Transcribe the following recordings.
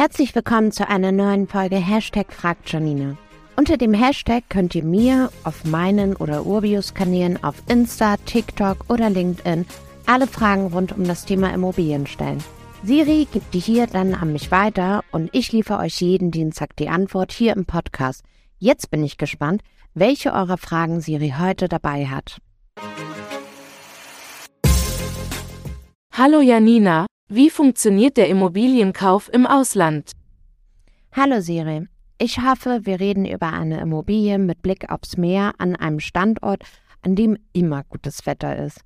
Herzlich willkommen zu einer neuen Folge Hashtag fragt Janine. Unter dem Hashtag könnt ihr mir auf meinen oder Urbius-Kanälen auf Insta, TikTok oder LinkedIn alle Fragen rund um das Thema Immobilien stellen. Siri gibt die hier dann an mich weiter und ich liefere euch jeden Dienstag die Antwort hier im Podcast. Jetzt bin ich gespannt, welche eurer Fragen Siri heute dabei hat. Hallo Janina, wie funktioniert der Immobilienkauf im Ausland? Hallo Siri, ich hoffe, wir reden über eine Immobilie mit Blick aufs Meer an einem Standort, an dem immer gutes Wetter ist.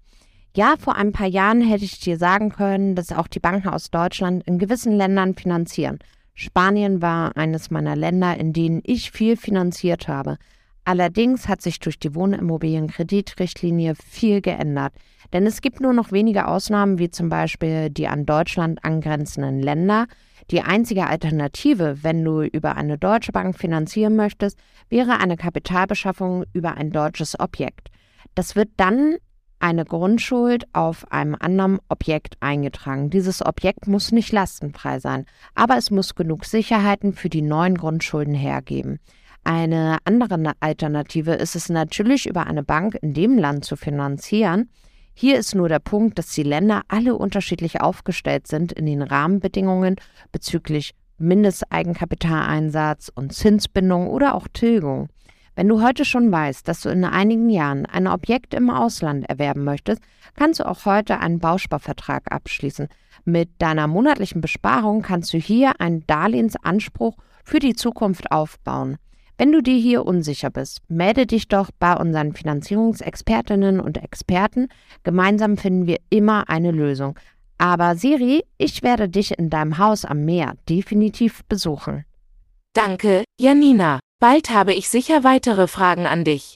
Ja, vor ein paar Jahren hätte ich dir sagen können, dass auch die Banken aus Deutschland in gewissen Ländern finanzieren. Spanien war eines meiner Länder, in denen ich viel finanziert habe. Allerdings hat sich durch die Wohnimmobilienkreditrichtlinie viel geändert. Denn es gibt nur noch wenige Ausnahmen, wie zum Beispiel die an Deutschland angrenzenden Länder. Die einzige Alternative, wenn du über eine deutsche Bank finanzieren möchtest, wäre eine Kapitalbeschaffung über ein deutsches Objekt. Das wird dann eine Grundschuld auf einem anderen Objekt eingetragen. Dieses Objekt muss nicht lastenfrei sein, aber es muss genug Sicherheiten für die neuen Grundschulden hergeben. Eine andere Alternative ist es natürlich, über eine Bank in dem Land zu finanzieren, hier ist nur der Punkt, dass die Länder alle unterschiedlich aufgestellt sind in den Rahmenbedingungen bezüglich Mindesteigenkapitaleinsatz und Zinsbindung oder auch Tilgung. Wenn du heute schon weißt, dass du in einigen Jahren ein Objekt im Ausland erwerben möchtest, kannst du auch heute einen Bausparvertrag abschließen. Mit deiner monatlichen Besparung kannst du hier einen Darlehensanspruch für die Zukunft aufbauen. Wenn du dir hier unsicher bist, melde dich doch bei unseren Finanzierungsexpertinnen und Experten. Gemeinsam finden wir immer eine Lösung. Aber Siri, ich werde dich in deinem Haus am Meer definitiv besuchen. Danke, Janina. Bald habe ich sicher weitere Fragen an dich.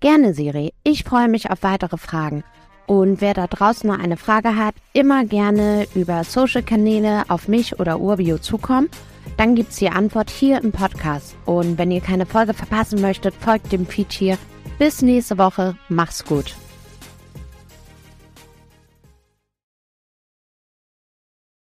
Gerne, Siri. Ich freue mich auf weitere Fragen. Und wer da draußen noch eine Frage hat, immer gerne über Social-Kanäle auf mich oder Urbio zukommen. Dann gibt es die Antwort hier im Podcast. Und wenn ihr keine Folge verpassen möchtet, folgt dem Feed hier. Bis nächste Woche. Mach's gut.